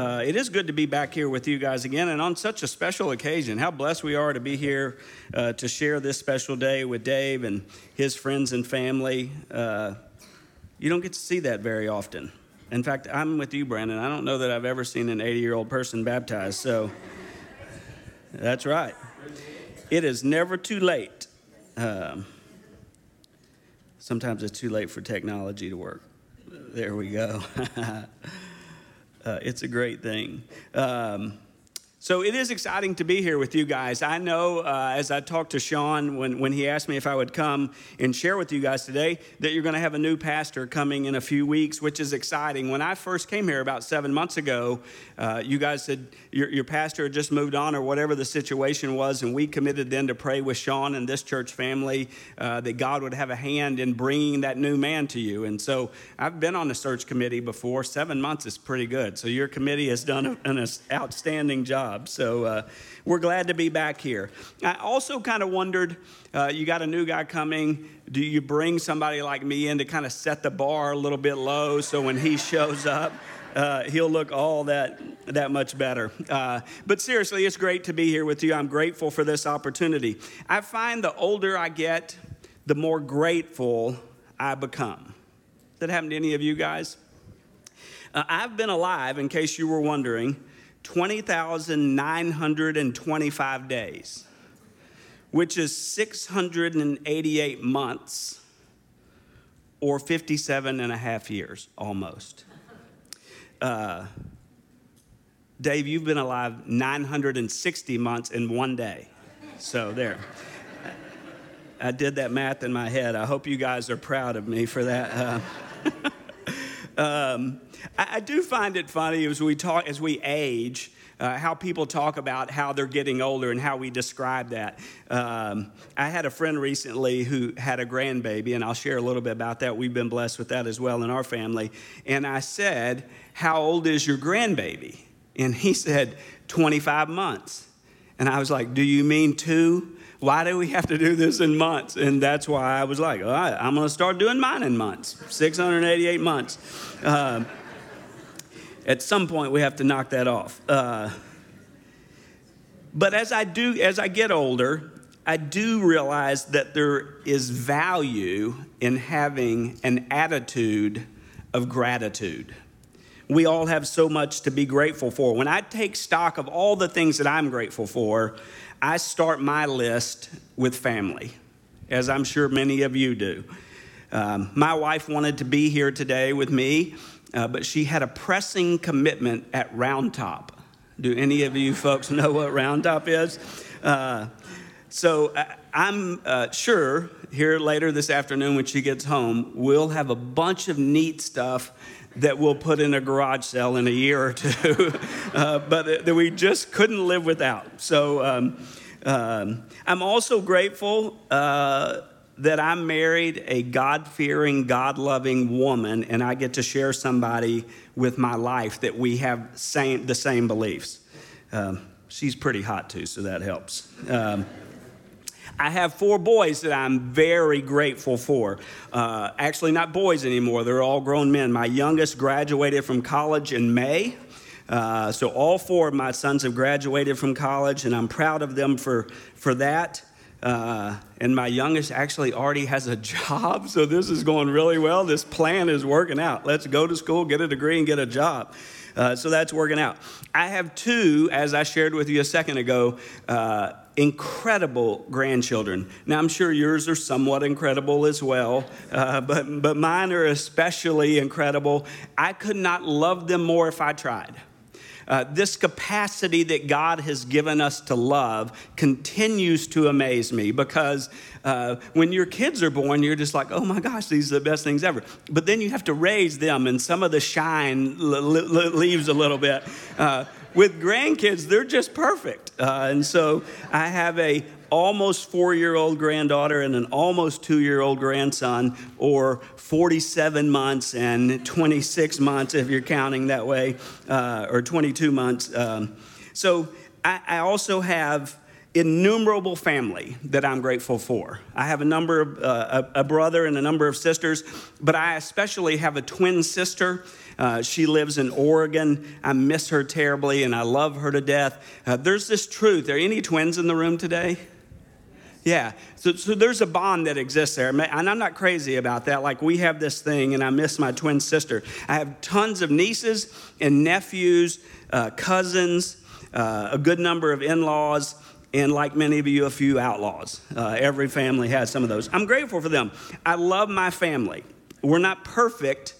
Uh, it is good to be back here with you guys again and on such a special occasion. How blessed we are to be here uh, to share this special day with Dave and his friends and family. Uh, you don't get to see that very often. In fact, I'm with you, Brandon. I don't know that I've ever seen an 80 year old person baptized, so that's right. It is never too late. Um, sometimes it's too late for technology to work. There we go. uh, it's a great thing. Um, so it is exciting to be here with you guys. I know uh, as I talked to Sean when, when he asked me if I would come and share with you guys today that you're going to have a new pastor coming in a few weeks, which is exciting. When I first came here about seven months ago, uh, you guys said your, your pastor had just moved on or whatever the situation was, and we committed then to pray with Sean and this church family uh, that God would have a hand in bringing that new man to you. And so I've been on the search committee before. Seven months is pretty good. So your committee has done an outstanding job job. So uh, we're glad to be back here. I also kind of wondered uh, you got a new guy coming. Do you bring somebody like me in to kind of set the bar a little bit low so when he shows up, uh, he'll look all that that much better. Uh, but seriously, it's great to be here with you. I'm grateful for this opportunity. I find the older I get, the more grateful I become. Does that happen to any of you guys? Uh, I've been alive, in case you were wondering, 20,925 days, which is 688 months or 57 and a half years almost. Uh, Dave, you've been alive 960 months in one day. So there. I did that math in my head. I hope you guys are proud of me for that. Uh, um, I, I do find it funny as we talk, as we age, uh, how people talk about how they're getting older and how we describe that. Um, I had a friend recently who had a grandbaby, and I'll share a little bit about that. We've been blessed with that as well in our family. And I said, How old is your grandbaby? And he said, 25 months. And I was like, Do you mean two? Why do we have to do this in months? And that's why I was like, All right, I'm going to start doing mine in months 688 months. Uh, at some point, we have to knock that off. Uh, but as I do, as I get older, I do realize that there is value in having an attitude of gratitude. We all have so much to be grateful for. When I take stock of all the things that I'm grateful for, I start my list with family, as I'm sure many of you do. Um, my wife wanted to be here today with me, uh, but she had a pressing commitment at Round Top. Do any of you folks know what Round Top is? Uh, so uh, I'm uh, sure here later this afternoon when she gets home, we'll have a bunch of neat stuff that we'll put in a garage sale in a year or two, uh, but that we just couldn't live without. So um, um, I'm also grateful uh, that I'm married a God fearing, God loving woman, and I get to share somebody with my life that we have same, the same beliefs. Um, she's pretty hot too, so that helps. I have four boys that I'm very grateful for. Uh, actually, not boys anymore, they're all grown men. My youngest graduated from college in May. Uh, so, all four of my sons have graduated from college, and I'm proud of them for, for that. Uh, and my youngest actually already has a job, so this is going really well. This plan is working out. Let's go to school, get a degree, and get a job. Uh, so that's working out. I have two, as I shared with you a second ago, uh, incredible grandchildren. Now, I'm sure yours are somewhat incredible as well, uh, but, but mine are especially incredible. I could not love them more if I tried. Uh, this capacity that God has given us to love continues to amaze me because uh, when your kids are born, you're just like, oh my gosh, these are the best things ever. But then you have to raise them, and some of the shine l- l- leaves a little bit. Uh, with grandkids, they're just perfect. Uh, and so I have a almost four year old granddaughter and an almost two year old grandson, or 47 months and 26 months if you're counting that way, uh, or 22 months. Um, so I, I, also have innumerable family that I'm grateful for. I have a number of uh, a, a, brother and a number of sisters, but I especially have a twin sister. Uh, she lives in Oregon. I miss her terribly, and I love her to death. Uh, there's this truth. Are any twins in the room today? Yeah. So, so there's a bond that exists there. And I'm not crazy about that. Like, we have this thing, and I miss my twin sister. I have tons of nieces and nephews, uh, cousins, uh, a good number of in laws and like many of you, a few outlaws. Uh, every family has some of those. I'm grateful for them. I love my family. We're not perfect,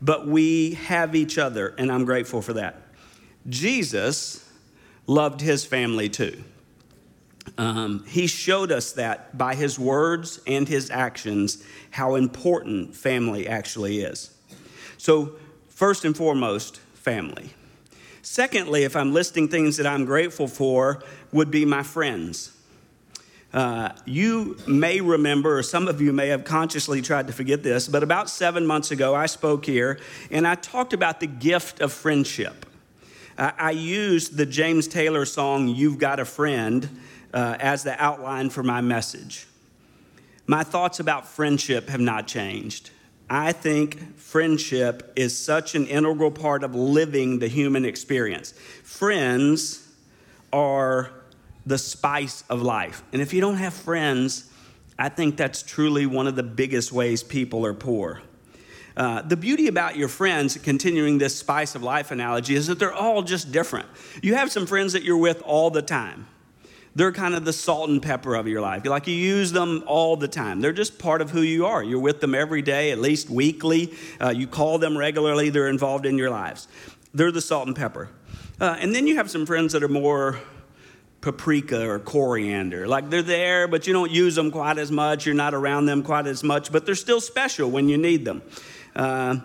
but we have each other, and I'm grateful for that. Jesus loved his family too. Um, he showed us that by his words and his actions, how important family actually is. So, first and foremost, family. Secondly, if I'm listing things that I'm grateful for, would be my friends. Uh, you may remember, or some of you may have consciously tried to forget this, but about seven months ago, I spoke here and I talked about the gift of friendship. Uh, I used the James Taylor song, You've Got a Friend, uh, as the outline for my message. My thoughts about friendship have not changed. I think friendship is such an integral part of living the human experience. Friends are the spice of life. And if you don't have friends, I think that's truly one of the biggest ways people are poor. Uh, the beauty about your friends, continuing this spice of life analogy, is that they're all just different. You have some friends that you're with all the time they're kind of the salt and pepper of your life. Like you use them all the time. They're just part of who you are. You're with them every day, at least weekly. Uh, you call them regularly. They're involved in your lives. They're the salt and pepper. Uh, and then you have some friends that are more paprika or coriander. Like they're there, but you don't use them quite as much. You're not around them quite as much, but they're still special when you need them. Uh,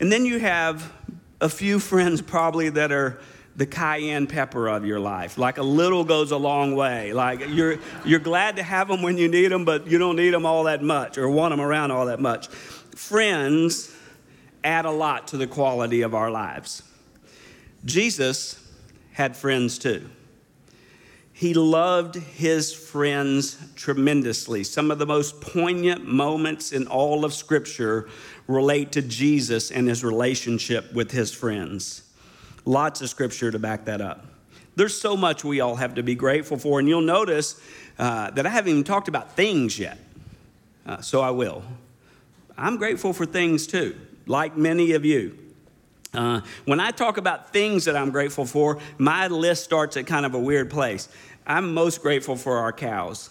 and then you have a few friends probably that are the cayenne pepper of your life. Like a little goes a long way. Like you're, you're glad to have them when you need them, but you don't need them all that much or want them around all that much. Friends add a lot to the quality of our lives. Jesus had friends too. He loved his friends tremendously. Some of the most poignant moments in all of Scripture relate to Jesus and his relationship with his friends. Lots of scripture to back that up. There's so much we all have to be grateful for, and you'll notice uh, that I haven't even talked about things yet. Uh, so I will. I'm grateful for things too, like many of you. Uh, when I talk about things that I'm grateful for, my list starts at kind of a weird place. I'm most grateful for our cows.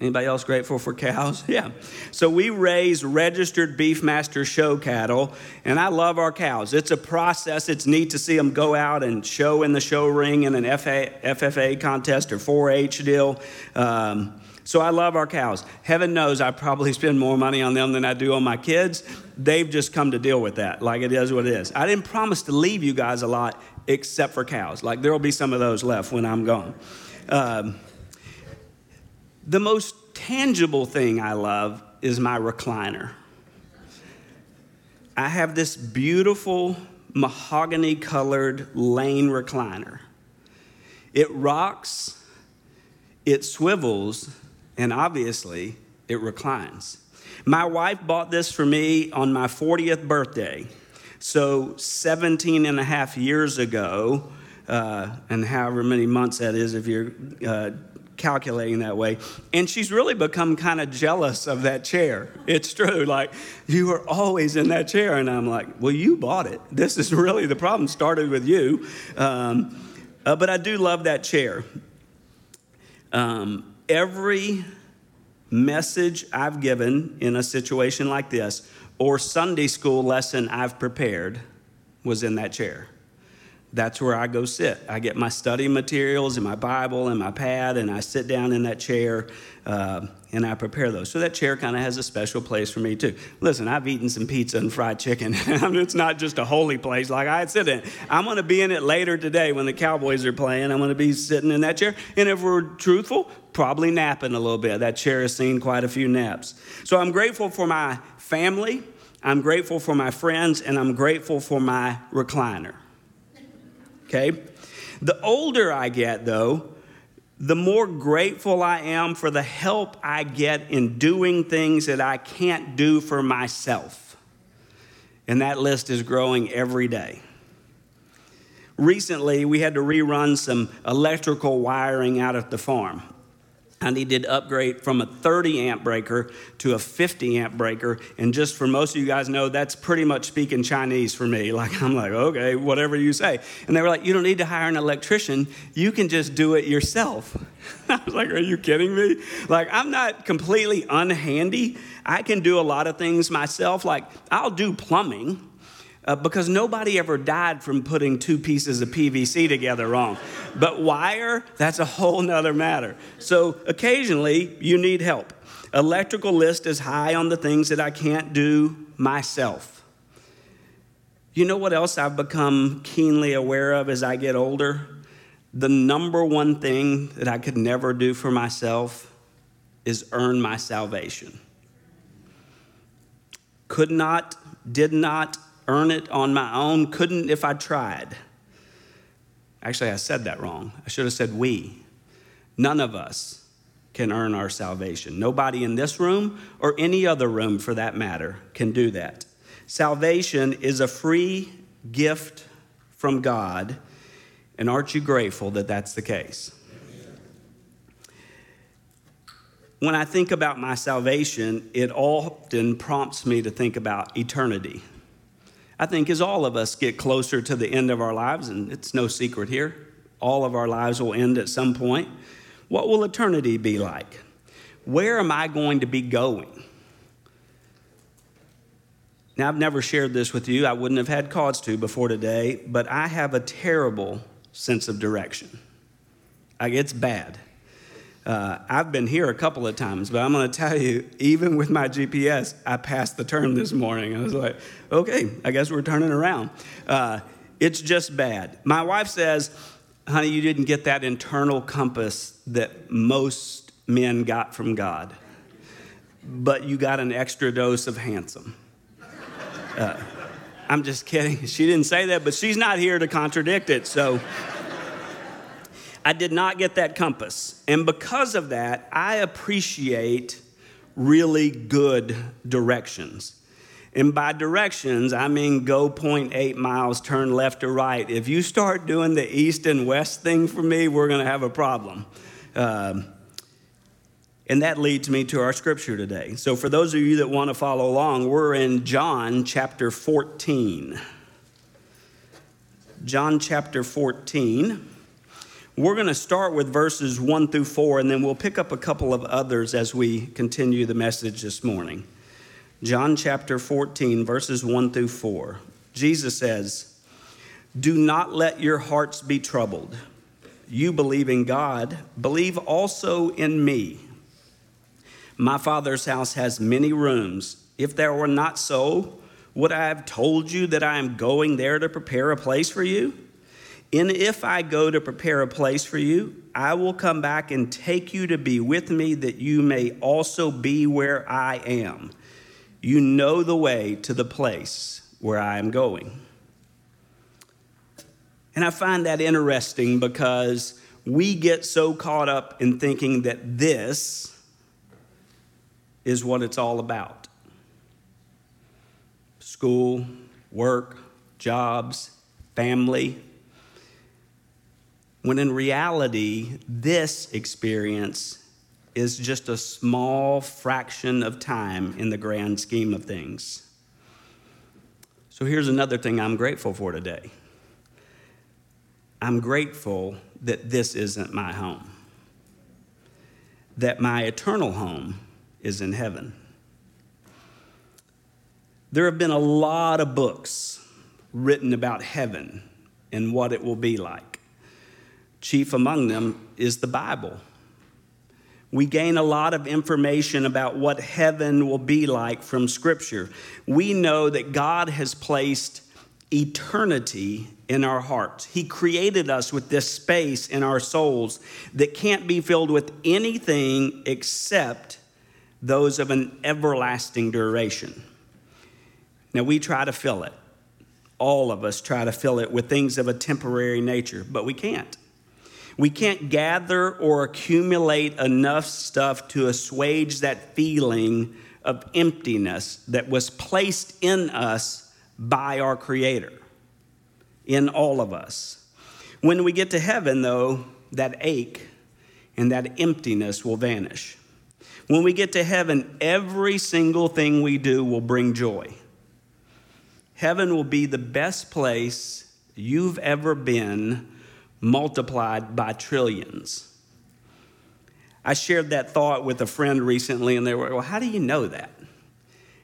Anybody else grateful for cows? Yeah. So we raise registered Beefmaster show cattle, and I love our cows. It's a process. It's neat to see them go out and show in the show ring in an FFA contest or 4-H deal. Um, so I love our cows. Heaven knows I probably spend more money on them than I do on my kids. They've just come to deal with that. Like it is what it is. I didn't promise to leave you guys a lot except for cows. Like there will be some of those left when I'm gone. Um, the most tangible thing I love is my recliner. I have this beautiful mahogany colored lane recliner. It rocks, it swivels, and obviously it reclines. My wife bought this for me on my 40th birthday. So, 17 and a half years ago, uh, and however many months that is if you're uh, calculating that way. And she's really become kind of jealous of that chair. It's true. Like, you are always in that chair. And I'm like, well, you bought it. This is really the problem, started with you. Um, uh, but I do love that chair. Um, every message I've given in a situation like this, or Sunday school lesson I've prepared, was in that chair that's where I go sit. I get my study materials and my Bible and my pad, and I sit down in that chair uh, and I prepare those. So that chair kind of has a special place for me too. Listen, I've eaten some pizza and fried chicken. it's not just a holy place like I sit in. I'm going to be in it later today when the Cowboys are playing. I'm going to be sitting in that chair, and if we're truthful, probably napping a little bit. That chair has seen quite a few naps. So I'm grateful for my family. I'm grateful for my friends, and I'm grateful for my recliner okay? The older I get, though, the more grateful I am for the help I get in doing things that I can't do for myself. And that list is growing every day. Recently, we had to rerun some electrical wiring out at the farm. I needed to upgrade from a 30 amp breaker to a 50 amp breaker. And just for most of you guys know, that's pretty much speaking Chinese for me. Like, I'm like, okay, whatever you say. And they were like, you don't need to hire an electrician. You can just do it yourself. I was like, are you kidding me? Like, I'm not completely unhandy. I can do a lot of things myself. Like, I'll do plumbing uh, because nobody ever died from putting two pieces of PVC together wrong. But wire, that's a whole nother matter. So occasionally you need help. Electrical list is high on the things that I can't do myself. You know what else I've become keenly aware of as I get older? The number one thing that I could never do for myself is earn my salvation. Could not, did not, earn it on my own, couldn't if I tried. Actually, I said that wrong. I should have said we. None of us can earn our salvation. Nobody in this room or any other room for that matter can do that. Salvation is a free gift from God, and aren't you grateful that that's the case? When I think about my salvation, it often prompts me to think about eternity. I think as all of us get closer to the end of our lives, and it's no secret here, all of our lives will end at some point. What will eternity be like? Where am I going to be going? Now, I've never shared this with you. I wouldn't have had cause to before today, but I have a terrible sense of direction. It's bad. Uh, I've been here a couple of times, but I'm going to tell you, even with my GPS, I passed the turn this morning. I was like, okay, I guess we're turning around. Uh, it's just bad. My wife says, honey, you didn't get that internal compass that most men got from God, but you got an extra dose of handsome. Uh, I'm just kidding. She didn't say that, but she's not here to contradict it, so. I did not get that compass. And because of that, I appreciate really good directions. And by directions, I mean go 0.8 miles, turn left or right. If you start doing the east and west thing for me, we're going to have a problem. Um, and that leads me to our scripture today. So, for those of you that want to follow along, we're in John chapter 14. John chapter 14. We're going to start with verses 1 through 4, and then we'll pick up a couple of others as we continue the message this morning. John chapter 14, verses 1 through 4. Jesus says, Do not let your hearts be troubled. You believe in God, believe also in me. My Father's house has many rooms. If there were not so, would I have told you that I am going there to prepare a place for you? And if I go to prepare a place for you, I will come back and take you to be with me, that you may also be where I am. You know the way to the place where I am going. And I find that interesting because we get so caught up in thinking that this is what it's all about school, work, jobs, family when in reality, this experience is just a small fraction of time in the grand scheme of things. So here's another thing I'm grateful for today I'm grateful that this isn't my home, that my eternal home is in heaven. There have been a lot of books written about heaven and what it will be like. Chief among them is the Bible. We gain a lot of information about what heaven will be like from Scripture. We know that God has placed eternity in our hearts. He created us with this space in our souls that can't be filled with anything except those of an everlasting duration. Now, we try to fill it. All of us try to fill it with things of a temporary nature, but we can't. We can't gather or accumulate enough stuff to assuage that feeling of emptiness that was placed in us by our Creator, in all of us. When we get to heaven, though, that ache and that emptiness will vanish. When we get to heaven, every single thing we do will bring joy. Heaven will be the best place you've ever been, multiplied by trillions. I shared that thought with a friend recently, and they were, Well, how do you know that?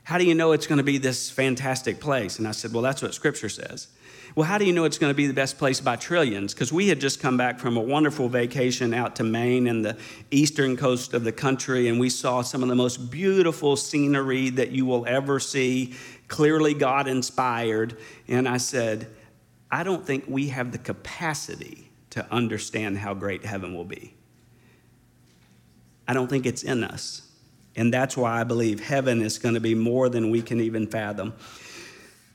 How do you know it's going to be this fantastic place? And I said, Well, that's what Scripture says. Well, how do you know it's going to be the best place by trillions? Because we had just come back from a wonderful vacation out to Maine and the eastern coast of the country, and we saw some of the most beautiful scenery that you will ever see, clearly God inspired. And I said, I don't think we have the capacity to understand how great heaven will be. I don't think it's in us. And that's why I believe heaven is going to be more than we can even fathom.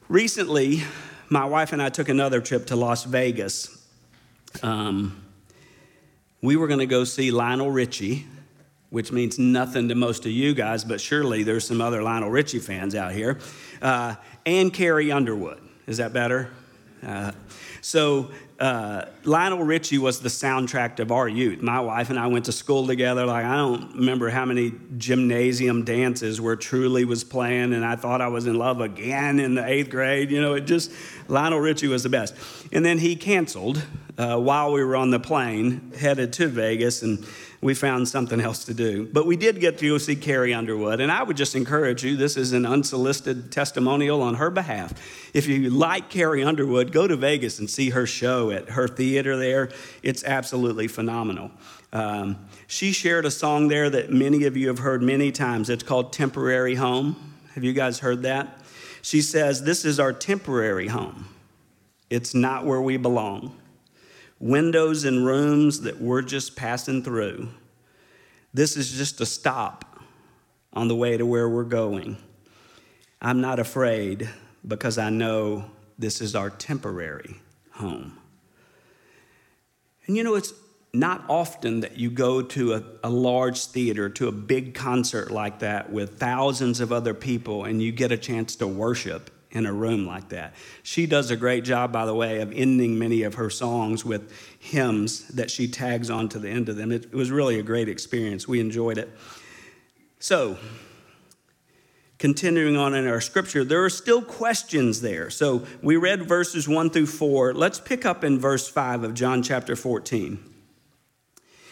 Recently, my wife and I took another trip to Las Vegas. Um, we were going to go see Lionel Richie, which means nothing to most of you guys, but surely there's some other Lionel Richie fans out here, uh, and Carrie Underwood. Is that better? Uh, so uh, Lionel Richie was the soundtrack of our youth. My wife and I went to school together. Like I don't remember how many gymnasium dances where Truly was playing, and I thought I was in love again in the eighth grade. You know, it just Lionel Richie was the best. And then he canceled uh, while we were on the plane headed to Vegas, and we found something else to do. But we did get to go see Carrie Underwood, and I would just encourage you this is an unsolicited testimonial on her behalf. If you like Carrie Underwood, go to Vegas and see her show at her theater there. It's absolutely phenomenal. Um, she shared a song there that many of you have heard many times. It's called Temporary Home. Have you guys heard that? She says, This is our temporary home, it's not where we belong windows and rooms that we're just passing through. This is just a stop on the way to where we're going. I'm not afraid because I know this is our temporary home. And you know, it's not often that you go to a, a, large theater, to a big concert like that with thousands of other people, and you get a chance to worship in a room like that. She does a great job, by the way, of ending many of her songs with hymns that she tags on to the end of them. It, was really a great experience. We enjoyed it. So, continuing on in our scripture, there are still questions there. So, we read verses 1 through 4. Let's pick up in verse 5 of John chapter 14.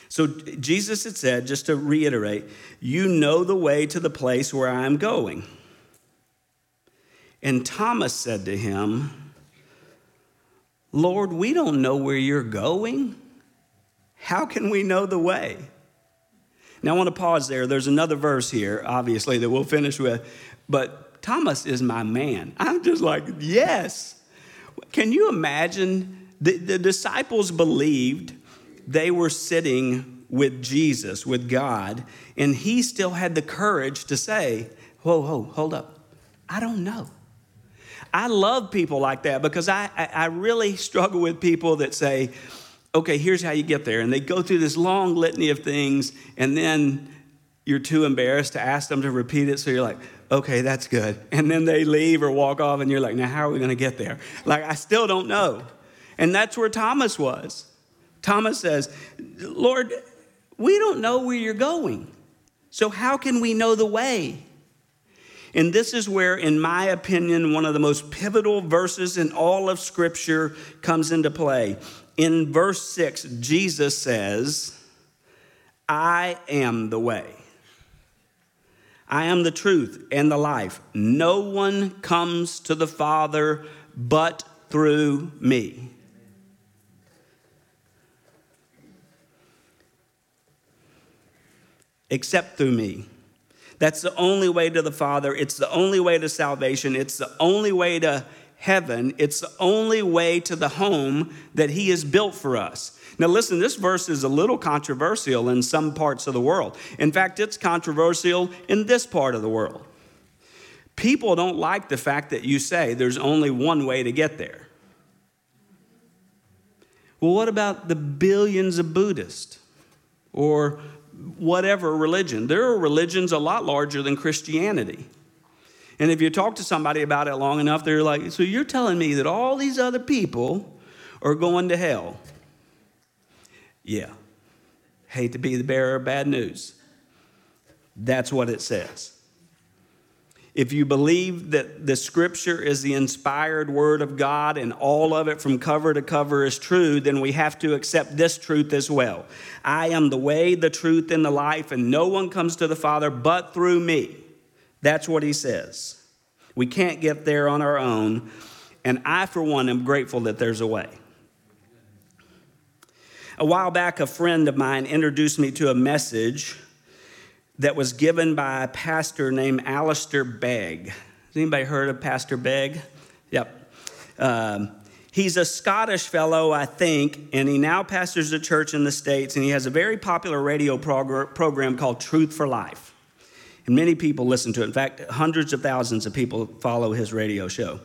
So, Jesus had said, just to reiterate, you know the way to the place where I am going. And Thomas said to him, Lord, we don't know where you're going. How can we know the way? Now, I want to pause there. There's another verse here, obviously, that we'll finish with. But Thomas is my man. I'm just like, yes. Can you imagine? The, the disciples believed they were sitting with Jesus, with God, and he still had the courage to say, Whoa, whoa, hold up. I don't know. I love people like that because I, I, really struggle with people that say, okay, here's how you get there. And they go through this long litany of things, and then you're too embarrassed to ask them to repeat it. So you're like, okay, that's good. And then they leave or walk off, and you're like, now, how are we going to get there? Like, I still don't know. And that's where Thomas was. Thomas says, Lord, we don't know where you're going. So, how can we know the way? And this is where, in my opinion, one of the most pivotal verses in all of Scripture comes into play. In verse 6, Jesus says, I am the way. I am the truth and the life. No one comes to the Father but through me. Except through me. That's the only way to the Father. It's the only way to salvation. It's the only way to heaven. It's the only way to the home that He has built for us. Now, listen, this verse is a little controversial in some parts of the world. In fact, it's controversial in this part of the world. People don't like the fact that you say there's only one way to get there. Well, what about the billions of Buddhists or whatever religion? There are religions a lot larger than Christianity. And if you talk to somebody about it long enough, they're like, So you're telling me that all these other people are going to hell? Yeah. Hate to be the bearer of bad news. That's what it says. If you believe that the scripture is the inspired word of God and all of it from cover to cover is true, then we have to accept this truth as well. I am the way, the truth, and the life, and no one comes to the Father but through me. That's what he says. We can't get there on our own, and I, for one, am grateful that there's a way. A while back, a friend of mine introduced me to a message that was given by a pastor named Alistair Begg. Has anybody heard of Pastor Begg? Yep. Um, he's a Scottish fellow, I think, and he now pastors a church in the States, and he has a very popular radio prog- program called Truth for Life. And many people listen to it. In fact, hundreds of thousands of people follow his radio show.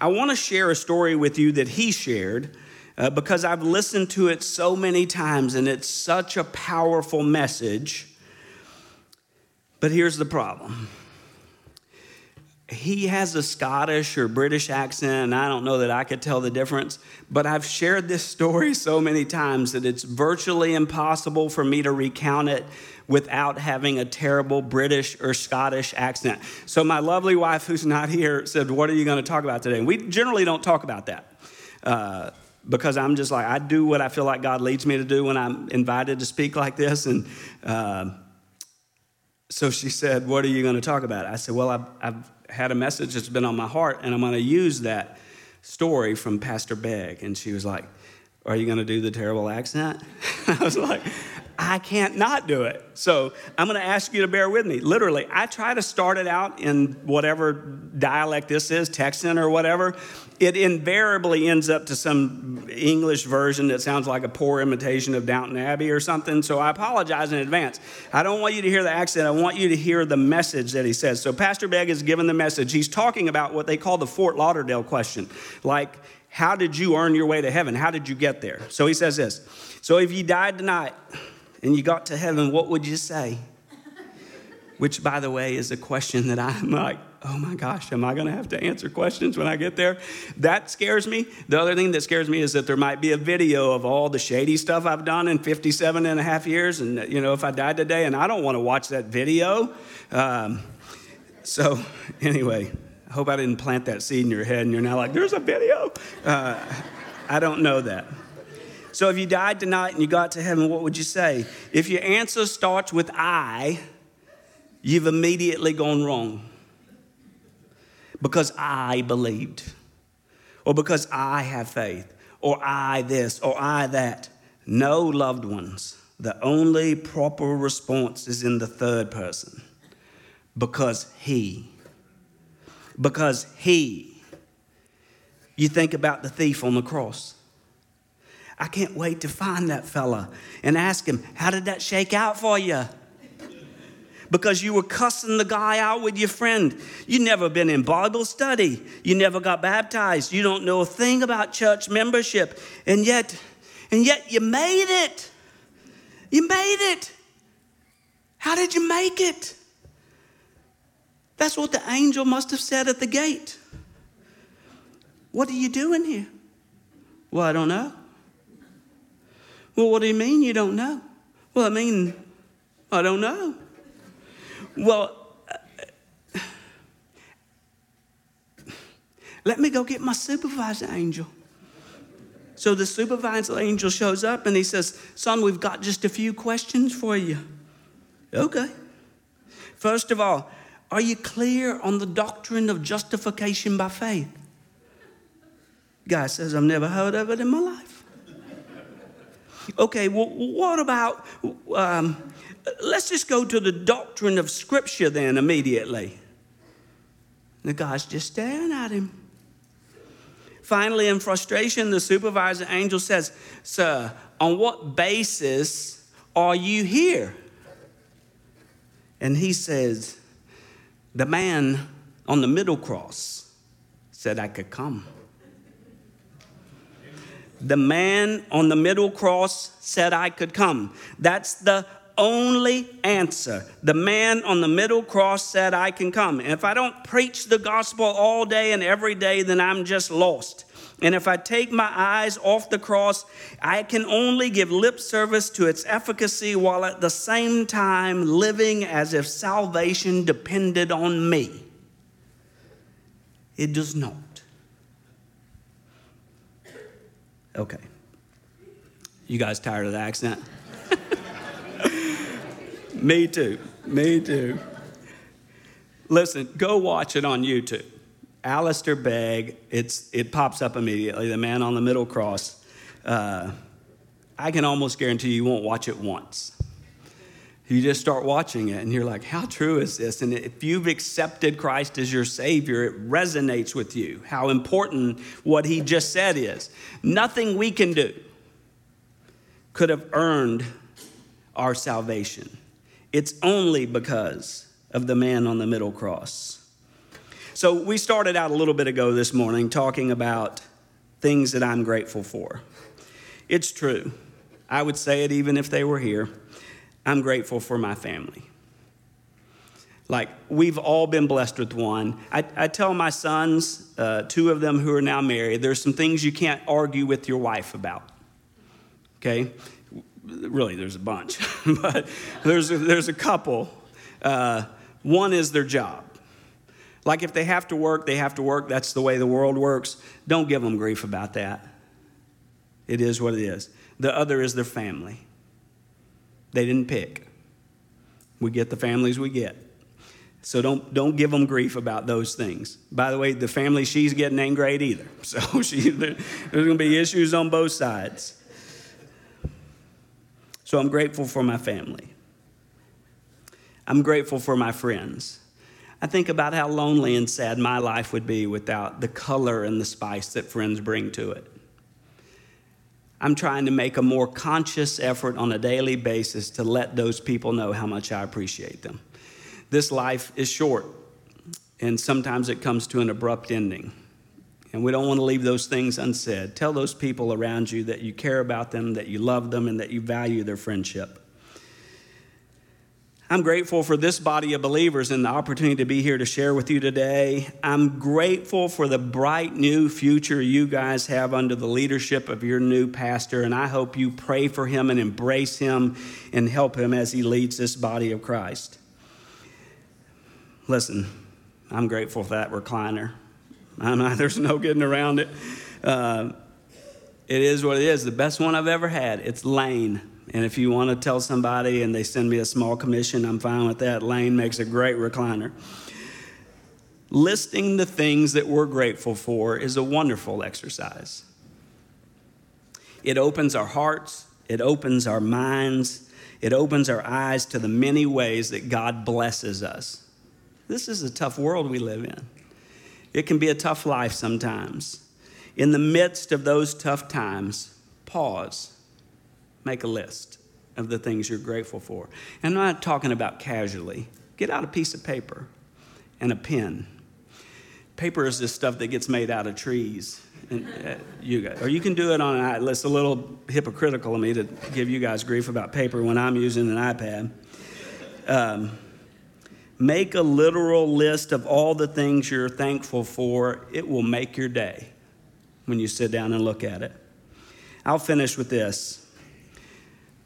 I want to share a story with you that he shared uh, because I've listened to it so many times and it's such a powerful message. But here's the problem he has a Scottish or British accent, and I don't know that I could tell the difference, but I've shared this story so many times that it's virtually impossible for me to recount it without having a terrible British or Scottish accent. So, my lovely wife, who's not here, said, What are you going to talk about today? And we generally don't talk about that. Uh, because I'm just like, I do what I feel like God leads me to do when I'm invited to speak like this. And uh, so she said, What are you going to talk about? I said, Well, I've, I've had a message that's been on my heart, and I'm going to use that story from Pastor Begg. And she was like, Are you going to do the terrible accent? I was like, I can't not do it. So I'm going to ask you to bear with me. Literally, I try to start it out in whatever dialect this is, Texan or whatever. It invariably ends up to some English version that sounds like a poor imitation of Downton Abbey or something. So I apologize in advance. I don't want you to hear the accent. I want you to hear the message that he says. So Pastor Begg is given the message. He's talking about what they call the Fort Lauderdale question. Like, how did you earn your way to heaven? How did you get there? So he says this. So if you died tonight, and you got to heaven, what would you say? Which, by the way, is a question that I'm like, oh my gosh, am I going to have to answer questions when I get there? That scares me. The other thing that scares me is that there might be a video of all the shady stuff I've done in 57 and a half years. And, you know, if I died today, and I don't want to watch that video. Um, so, anyway, I hope I didn't plant that seed in your head and you're now like, there's a video. Uh, I don't know that. So if you died tonight and you got to heaven, what would you say? If your answer starts with I, you've immediately gone wrong. Because I believed, or because I have faith, or I this, or I that. No, loved ones. The only proper response is in the third person. Because He. Because He. You think about the thief on the cross. I can't wait to find that fella and ask him, How did that shake out for you? Because you were cussing the guy out with your friend. You never been in Bible study. You never got baptized. You don't know a thing about church membership. And yet, and yet you made it. You made it. How did you make it? That's what the angel must have said at the gate. What are you doing here? Well, I don't know. Well, what do you mean you don't know? Well, I mean, I don't know. Well, uh, let me go get my supervisor angel. So the supervisor angel shows up and he says, Son, we've got just a few questions for you. Okay. First of all, are you clear on the doctrine of justification by faith? Guy says, I've never heard of it in my life. Okay, well, what about, um, let's just go to the doctrine of Scripture then immediately. The guy's just staring at him. Finally, in frustration, the supervisor angel says, Sir, on what basis are you here? And he says, The man on the middle cross said I could come. The man on the middle cross said I could come. That's the only answer. The man on the middle cross said, I can come. And if I don't preach the gospel all day and every day, then I'm just lost. And if I take my eyes off the cross, I can only give lip service to its efficacy while at the same time living as if salvation depended on me. It does not. Okay. You guys tired of the accent? Me too. Me too. Listen, go watch it on YouTube. Alistair Begg, it's, it pops up immediately, the man on the middle cross. Uh, I can almost guarantee you won't watch it once. You just start watching it and you're like, how true is this? And if you've accepted Christ as your Savior, it resonates with you how important what He just said is. Nothing we can do could have earned our salvation. It's only because of the man on the middle cross. So, we started out a little bit ago this morning talking about things that I'm grateful for. It's true. I would say it even if they were here. I'm grateful for my family. Like, we've all been blessed with one. I, I tell my sons, uh, two of them who are now married, there's some things you can't argue with your wife about. Okay? really, there's a bunch, but there's a, there's a couple. Uh, one is their job. Like if they have to work, they have to work. That's the way the world works. Don't give them grief about that. It is what it is. The other is their family. They didn't pick. We get the families we get. So don't, don't give them grief about those things. By the way, the family she's getting ain't great either. So she, there's going to be issues on both sides. So I'm grateful for my family. I'm grateful for my friends. I think about how lonely and sad my life would be without the color and the spice that friends bring to it. I'm trying to make a more conscious effort on a daily basis to let those people know how much I appreciate them. This life is short, and sometimes it comes to an abrupt ending. And we don't want to leave those things unsaid. Tell those people around you that you care about them, that you love them, and that you value their friendship. I'm grateful for this body of believers and the opportunity to be here to share with you today. I'm grateful for the bright new future you guys have under the leadership of your new pastor, and I hope you pray for him and embrace him and help him as he leads this body of Christ. Listen, I'm grateful for that recliner. I'm, there's no getting around it. Uh, it is what it is. The best one I've ever had. It's Lane. And if you want to tell somebody and they send me a small commission, I'm fine with that. Lane makes a great recliner. Listing the things that we're grateful for is a wonderful exercise. It opens our hearts, it opens our minds, it opens our eyes to the many ways that God blesses us. This is a tough world we live in. It can be a tough life sometimes. In the midst of those tough times, pause, make a list of the things you're grateful for. And I'm not talking about casually. Get out a piece of paper and a pen. Paper is this stuff that gets made out of trees. And, uh, you guys, or you can do it on an It's a little hypocritical of me to give you guys grief about paper when I'm using an iPad. Um, Make a literal list of all the things you're thankful for. It will make your day when you sit down and look at it. I'll finish with this.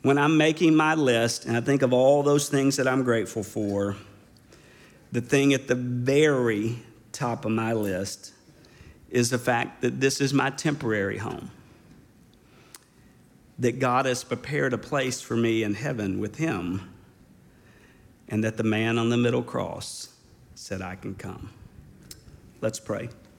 When I'm making my list and I think of all those things that I'm grateful for, the thing at the very top of my list is the fact that this is my temporary home. That God has prepared a place for me in heaven with Him and that the man on the middle cross said, I can come. Let's pray.